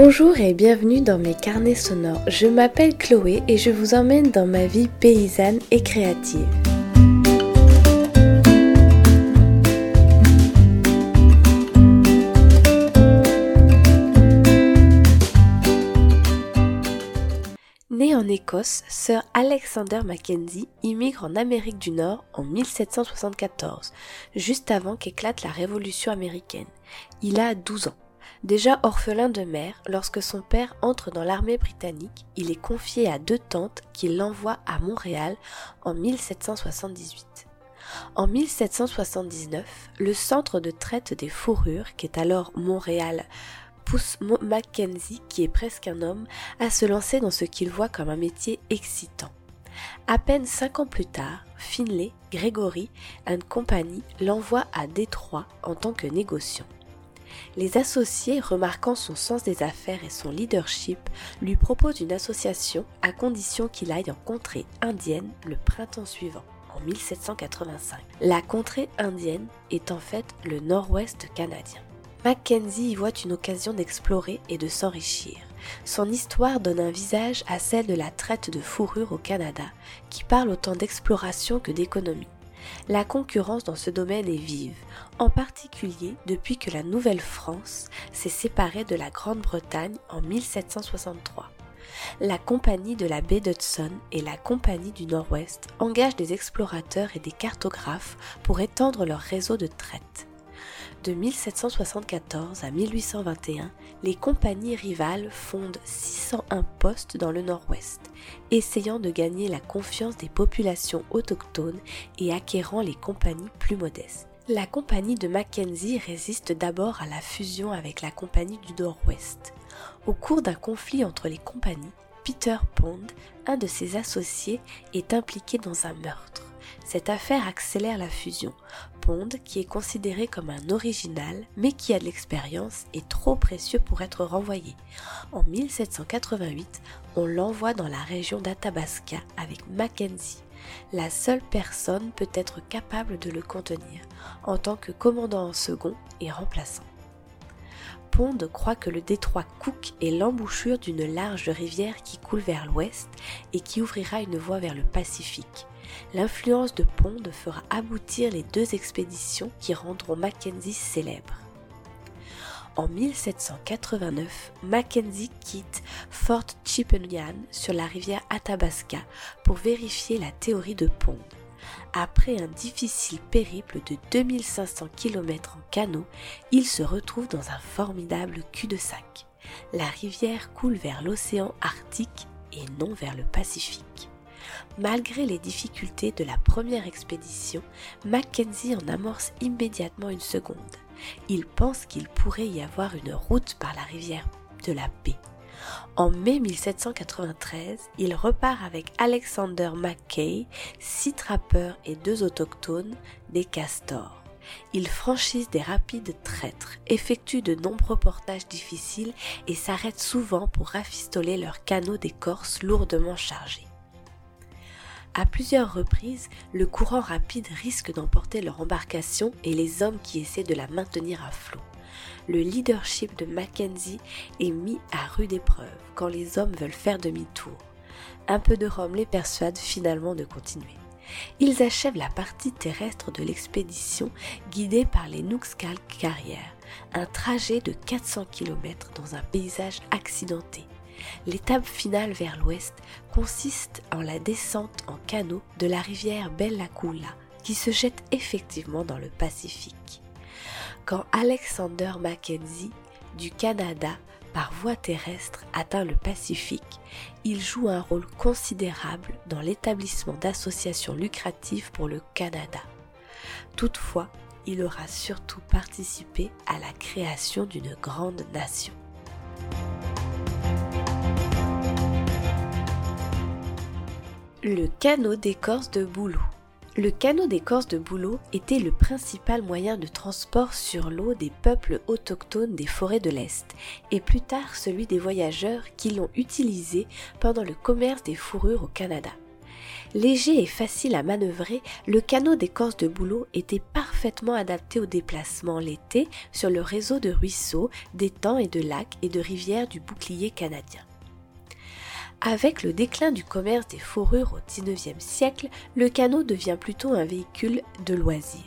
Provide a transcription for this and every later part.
Bonjour et bienvenue dans mes carnets sonores. Je m'appelle Chloé et je vous emmène dans ma vie paysanne et créative. Née en Écosse, Sir Alexander Mackenzie immigre en Amérique du Nord en 1774, juste avant qu'éclate la Révolution américaine. Il a 12 ans. Déjà orphelin de mère, lorsque son père entre dans l'armée britannique, il est confié à deux tantes qui l'envoient à Montréal en 1778. En 1779, le centre de traite des fourrures, qui est alors Montréal, pousse Mackenzie, qui est presque un homme, à se lancer dans ce qu'il voit comme un métier excitant. À peine cinq ans plus tard, Finlay, Gregory and Company l'envoie à Détroit en tant que négociant. Les associés, remarquant son sens des affaires et son leadership, lui proposent une association à condition qu'il aille en contrée indienne le printemps suivant, en 1785. La contrée indienne est en fait le nord-ouest canadien. Mackenzie y voit une occasion d'explorer et de s'enrichir. Son histoire donne un visage à celle de la traite de fourrure au Canada, qui parle autant d'exploration que d'économie. La concurrence dans ce domaine est vive, en particulier depuis que la Nouvelle-France s'est séparée de la Grande-Bretagne en 1763. La Compagnie de la baie d'Hudson et la Compagnie du Nord-Ouest engagent des explorateurs et des cartographes pour étendre leur réseau de traite. De 1774 à 1821, les compagnies rivales fondent 601 postes dans le nord-ouest, essayant de gagner la confiance des populations autochtones et acquérant les compagnies plus modestes. La compagnie de Mackenzie résiste d'abord à la fusion avec la compagnie du nord-ouest. Au cours d'un conflit entre les compagnies, Peter Pond, un de ses associés, est impliqué dans un meurtre. Cette affaire accélère la fusion. Pond, qui est considéré comme un original, mais qui a de l'expérience, est trop précieux pour être renvoyé. En 1788, on l'envoie dans la région d'Athabasca avec Mackenzie. La seule personne peut être capable de le contenir, en tant que commandant en second et remplaçant. Pond croit que le détroit Cook est l'embouchure d'une large rivière qui coule vers l'ouest et qui ouvrira une voie vers le Pacifique. L'influence de Pond fera aboutir les deux expéditions qui rendront Mackenzie célèbre. En 1789, Mackenzie quitte Fort Chippewyan sur la rivière Athabasca pour vérifier la théorie de Pond. Après un difficile périple de 2500 km en canot, il se retrouve dans un formidable cul-de-sac. La rivière coule vers l'océan Arctique et non vers le Pacifique. Malgré les difficultés de la première expédition, Mackenzie en amorce immédiatement une seconde. Il pense qu'il pourrait y avoir une route par la rivière de la paix. En mai 1793, il repart avec Alexander Mackay, six trappeurs et deux autochtones, des castors. Ils franchissent des rapides traîtres, effectuent de nombreux portages difficiles et s'arrêtent souvent pour rafistoler leurs canots d'écorce lourdement chargés. À plusieurs reprises, le courant rapide risque d'emporter leur embarcation et les hommes qui essaient de la maintenir à flot. Le leadership de Mackenzie est mis à rude épreuve quand les hommes veulent faire demi-tour. Un peu de rhum les persuade finalement de continuer. Ils achèvent la partie terrestre de l'expédition guidés par les Nuxcal Carrières, un trajet de 400 km dans un paysage accidenté. L'étape finale vers l'ouest consiste en la descente en canot de la rivière Bellacoola qui se jette effectivement dans le Pacifique. Quand Alexander Mackenzie du Canada par voie terrestre atteint le Pacifique, il joue un rôle considérable dans l'établissement d'associations lucratives pour le Canada. Toutefois, il aura surtout participé à la création d'une grande nation. Le canot d'écorce de bouleau. Le canot d'écorce de bouleau était le principal moyen de transport sur l'eau des peuples autochtones des forêts de l'Est, et plus tard celui des voyageurs qui l'ont utilisé pendant le commerce des fourrures au Canada. Léger et facile à manœuvrer, le canot d'écorce de bouleau était parfaitement adapté au déplacement l'été sur le réseau de ruisseaux, d'étangs et de lacs et de rivières du bouclier canadien. Avec le déclin du commerce des fourrures au XIXe siècle, le canot devient plutôt un véhicule de loisirs.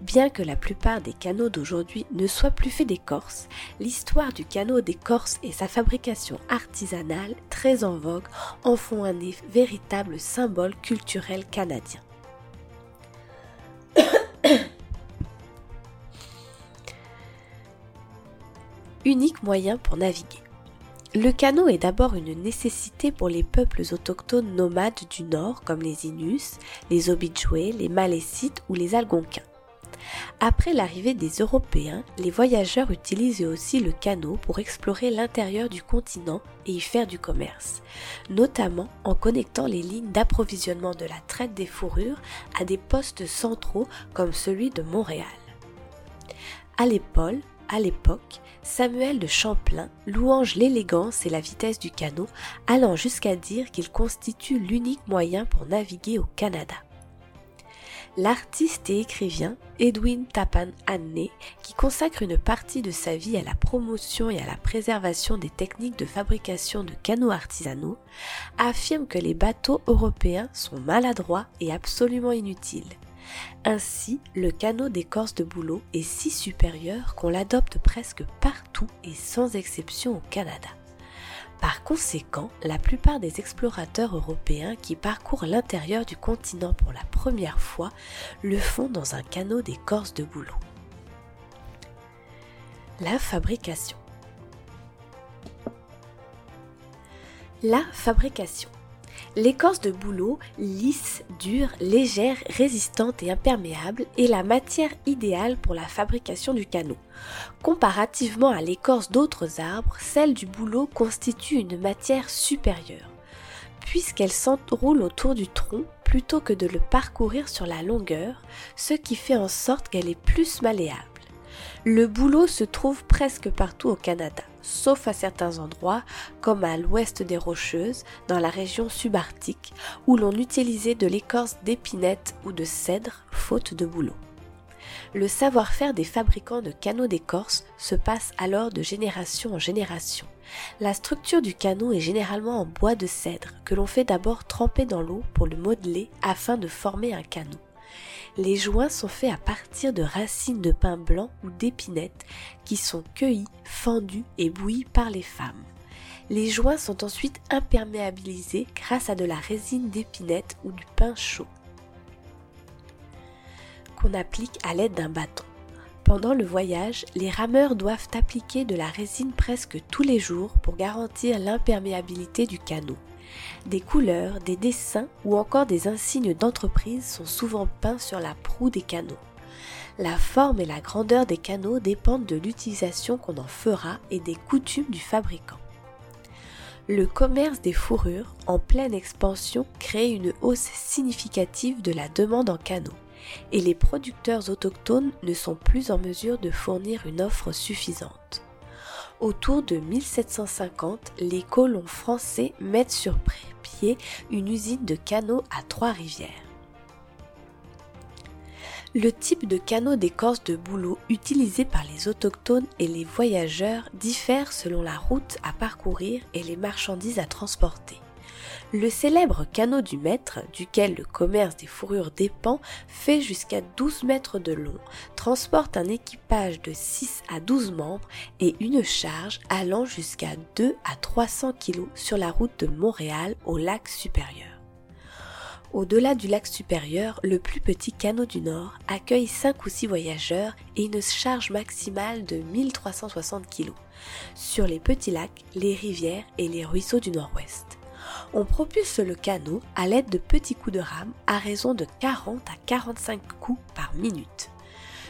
Bien que la plupart des canots d'aujourd'hui ne soient plus faits d'écorce, l'histoire du canot d'écorce et sa fabrication artisanale, très en vogue, en font un véritable symbole culturel canadien. Unique moyen pour naviguer. Le canot est d'abord une nécessité pour les peuples autochtones nomades du Nord comme les Inus, les Ojibwe, les Malécites ou les Algonquins. Après l'arrivée des Européens, les voyageurs utilisent aussi le canot pour explorer l'intérieur du continent et y faire du commerce, notamment en connectant les lignes d'approvisionnement de la traite des fourrures à des postes centraux comme celui de Montréal. À l'époque, Samuel de Champlain louange l'élégance et la vitesse du canot, allant jusqu'à dire qu'il constitue l'unique moyen pour naviguer au Canada l'artiste et écrivain Edwin Tapan Anne, qui consacre une partie de sa vie à la promotion et à la préservation des techniques de fabrication de canots artisanaux, affirme que les bateaux européens sont maladroits et absolument inutiles. Ainsi, le canot d'écorce de bouleau est si supérieur qu'on l'adopte presque partout et sans exception au Canada. Par conséquent, la plupart des explorateurs européens qui parcourent l'intérieur du continent pour la première fois le font dans un canot d'écorce de bouleau. La fabrication. La fabrication. L'écorce de bouleau, lisse, dure, légère, résistante et imperméable, est la matière idéale pour la fabrication du canot. Comparativement à l'écorce d'autres arbres, celle du bouleau constitue une matière supérieure, puisqu'elle s'enroule autour du tronc plutôt que de le parcourir sur la longueur, ce qui fait en sorte qu'elle est plus malléable. Le bouleau se trouve presque partout au Canada, sauf à certains endroits, comme à l'ouest des Rocheuses, dans la région subarctique, où l'on utilisait de l'écorce d'épinette ou de cèdre, faute de bouleau. Le savoir-faire des fabricants de canaux d'écorce se passe alors de génération en génération. La structure du canot est généralement en bois de cèdre, que l'on fait d'abord tremper dans l'eau pour le modeler afin de former un canot. Les joints sont faits à partir de racines de pin blanc ou d'épinettes qui sont cueillies, fendues et bouillies par les femmes. Les joints sont ensuite imperméabilisés grâce à de la résine d'épinette ou du pain chaud qu'on applique à l'aide d'un bâton. Pendant le voyage, les rameurs doivent appliquer de la résine presque tous les jours pour garantir l'imperméabilité du canot. Des couleurs, des dessins ou encore des insignes d'entreprise sont souvent peints sur la proue des canaux. La forme et la grandeur des canaux dépendent de l'utilisation qu'on en fera et des coutumes du fabricant. Le commerce des fourrures, en pleine expansion, crée une hausse significative de la demande en canaux, et les producteurs autochtones ne sont plus en mesure de fournir une offre suffisante. Autour de 1750, les colons français mettent sur pied une usine de canaux à Trois-Rivières. Le type de canot d'écorce de bouleau utilisé par les autochtones et les voyageurs diffère selon la route à parcourir et les marchandises à transporter. Le célèbre canot du maître, duquel le commerce des fourrures dépend, fait jusqu'à 12 mètres de long, transporte un équipage de 6 à 12 membres et une charge allant jusqu'à 2 à 300 kg sur la route de Montréal au lac supérieur. Au-delà du lac supérieur, le plus petit canot du Nord accueille 5 ou 6 voyageurs et une charge maximale de 1360 kg sur les petits lacs, les rivières et les ruisseaux du Nord-Ouest on propulse le canot à l'aide de petits coups de rame à raison de 40 à 45 coups par minute.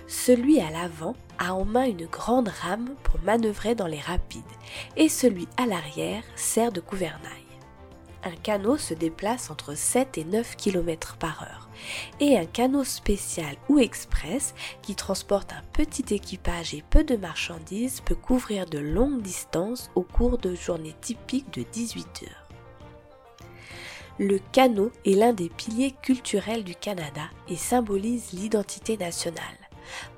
Celui à l'avant a en main une grande rame pour manœuvrer dans les rapides et celui à l'arrière sert de gouvernail. Un canot se déplace entre 7 et 9 km par heure et un canot spécial ou express qui transporte un petit équipage et peu de marchandises peut couvrir de longues distances au cours de journées typiques de 18 heures. Le canot est l'un des piliers culturels du Canada et symbolise l'identité nationale.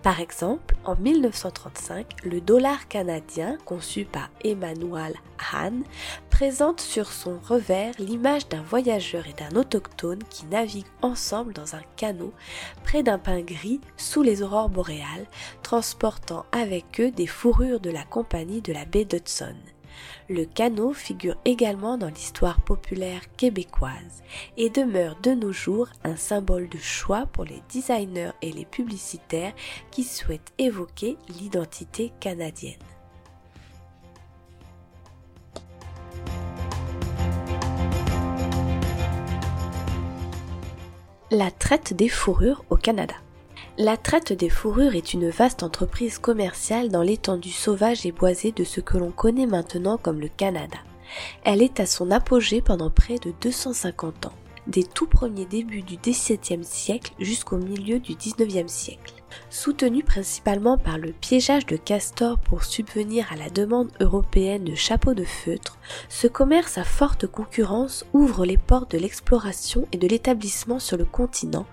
Par exemple, en 1935, le dollar canadien, conçu par Emmanuel Hahn, présente sur son revers l'image d'un voyageur et d'un autochtone qui naviguent ensemble dans un canot près d'un pin gris sous les aurores boréales, transportant avec eux des fourrures de la compagnie de la baie d'Hudson. Le canot figure également dans l'histoire populaire québécoise et demeure de nos jours un symbole de choix pour les designers et les publicitaires qui souhaitent évoquer l'identité canadienne. La traite des fourrures au Canada. La traite des fourrures est une vaste entreprise commerciale dans l'étendue sauvage et boisée de ce que l'on connaît maintenant comme le Canada. Elle est à son apogée pendant près de 250 ans, des tout premiers débuts du XVIIe siècle jusqu'au milieu du XIXe siècle. Soutenu principalement par le piégeage de castors pour subvenir à la demande européenne de chapeaux de feutre, ce commerce à forte concurrence ouvre les portes de l'exploration et de l'établissement sur le continent,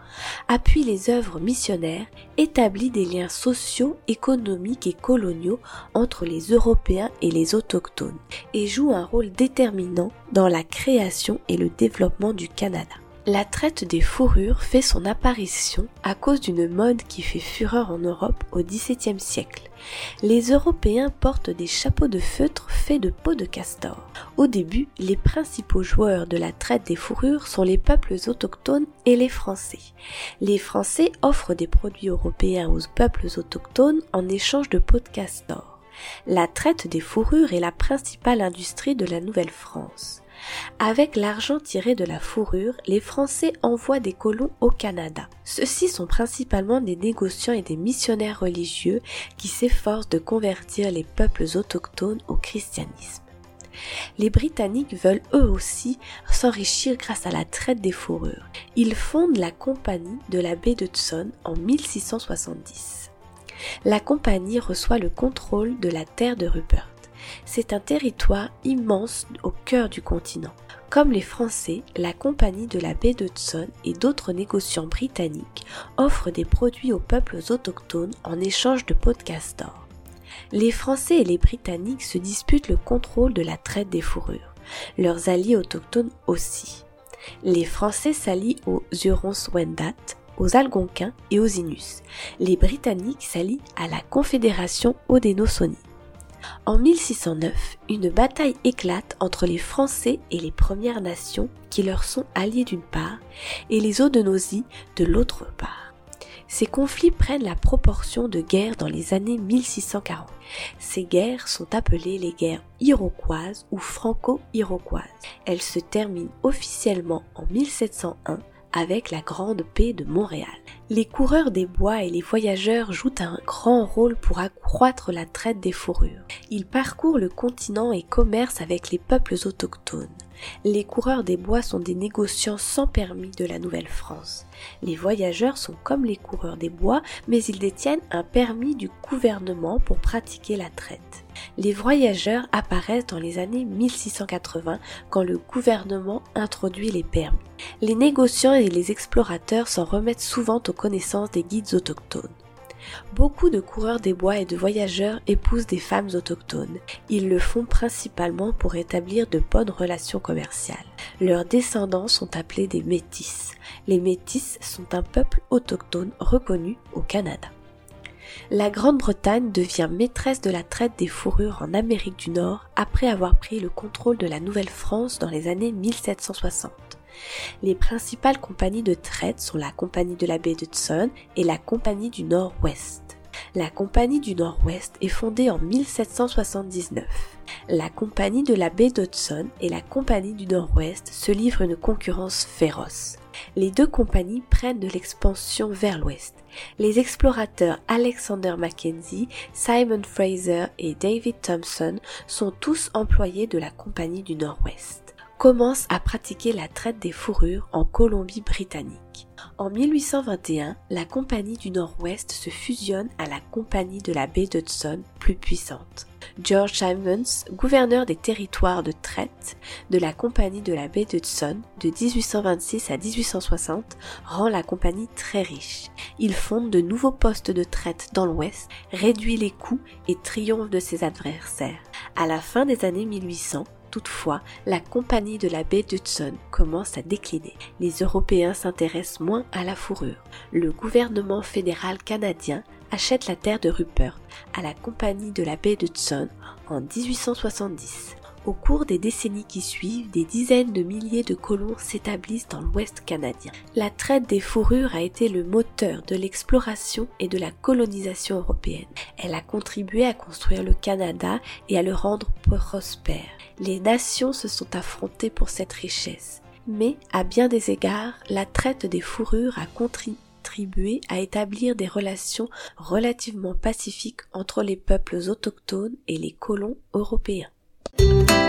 appuie les œuvres missionnaires, établit des liens sociaux, économiques et coloniaux entre les Européens et les autochtones, et joue un rôle déterminant dans la création et le développement du Canada. La traite des fourrures fait son apparition à cause d'une mode qui fait fureur en Europe au XVIIe siècle. Les Européens portent des chapeaux de feutre faits de peau de castor. Au début, les principaux joueurs de la traite des fourrures sont les peuples autochtones et les Français. Les Français offrent des produits européens aux peuples autochtones en échange de peau de castor. La traite des fourrures est la principale industrie de la Nouvelle-France. Avec l'argent tiré de la fourrure, les Français envoient des colons au Canada. Ceux-ci sont principalement des négociants et des missionnaires religieux qui s'efforcent de convertir les peuples autochtones au christianisme. Les Britanniques veulent eux aussi s'enrichir grâce à la traite des fourrures. Ils fondent la compagnie de la baie d'Hudson en 1670. La compagnie reçoit le contrôle de la terre de Rupert. C'est un territoire immense au cœur du continent. Comme les Français, la compagnie de la baie d'Hudson et d'autres négociants britanniques offrent des produits aux peuples autochtones en échange de pots de castor. Les Français et les Britanniques se disputent le contrôle de la traite des fourrures, leurs alliés autochtones aussi. Les Français s'allient aux Hurons-Wendat, aux Algonquins et aux Inus. Les Britanniques s'allient à la Confédération Haudenosaunee. En 1609, une bataille éclate entre les Français et les Premières Nations qui leur sont alliés d'une part et les Haudenosaunee de l'autre part. Ces conflits prennent la proportion de guerres dans les années 1640. Ces guerres sont appelées les guerres iroquoises ou franco-iroquoises. Elles se terminent officiellement en 1701 avec la Grande Paix de Montréal. Les coureurs des bois et les voyageurs jouent un grand rôle pour accroître la traite des fourrures. Ils parcourent le continent et commercent avec les peuples autochtones. Les coureurs des bois sont des négociants sans permis de la Nouvelle-France. Les voyageurs sont comme les coureurs des bois, mais ils détiennent un permis du gouvernement pour pratiquer la traite. Les voyageurs apparaissent dans les années 1680 quand le gouvernement introduit les permis. Les négociants et les explorateurs s'en remettent souvent aux connaissances des guides autochtones. Beaucoup de coureurs des bois et de voyageurs épousent des femmes autochtones. Ils le font principalement pour établir de bonnes relations commerciales. Leurs descendants sont appelés des métis. Les métis sont un peuple autochtone reconnu au Canada. La Grande-Bretagne devient maîtresse de la traite des fourrures en Amérique du Nord après avoir pris le contrôle de la Nouvelle-France dans les années 1760. Les principales compagnies de traite sont la Compagnie de la baie d'Hudson et la Compagnie du Nord-Ouest. La Compagnie du Nord-Ouest est fondée en 1779. La Compagnie de la baie d'Hudson et la Compagnie du Nord-Ouest se livrent une concurrence féroce. Les deux compagnies prennent de l'expansion vers l'ouest. Les explorateurs Alexander Mackenzie, Simon Fraser et David Thompson sont tous employés de la Compagnie du Nord-Ouest commence à pratiquer la traite des fourrures en Colombie-Britannique. En 1821, la Compagnie du Nord-Ouest se fusionne à la Compagnie de la baie d'Hudson, plus puissante. George Evans, gouverneur des territoires de traite de la Compagnie de la baie d'Hudson de 1826 à 1860, rend la compagnie très riche. Il fonde de nouveaux postes de traite dans l'Ouest, réduit les coûts et triomphe de ses adversaires. À la fin des années 1800, Toutefois, la compagnie de la baie d'Hudson commence à décliner. Les Européens s'intéressent moins à la fourrure. Le gouvernement fédéral canadien achète la terre de Rupert à la compagnie de la baie d'Hudson en 1870. Au cours des décennies qui suivent, des dizaines de milliers de colons s'établissent dans l'Ouest canadien. La traite des fourrures a été le moteur de l'exploration et de la colonisation européenne. Elle a contribué à construire le Canada et à le rendre prospère. Les nations se sont affrontées pour cette richesse. Mais, à bien des égards, la traite des fourrures a contribué à établir des relations relativement pacifiques entre les peuples autochtones et les colons européens. Thank you.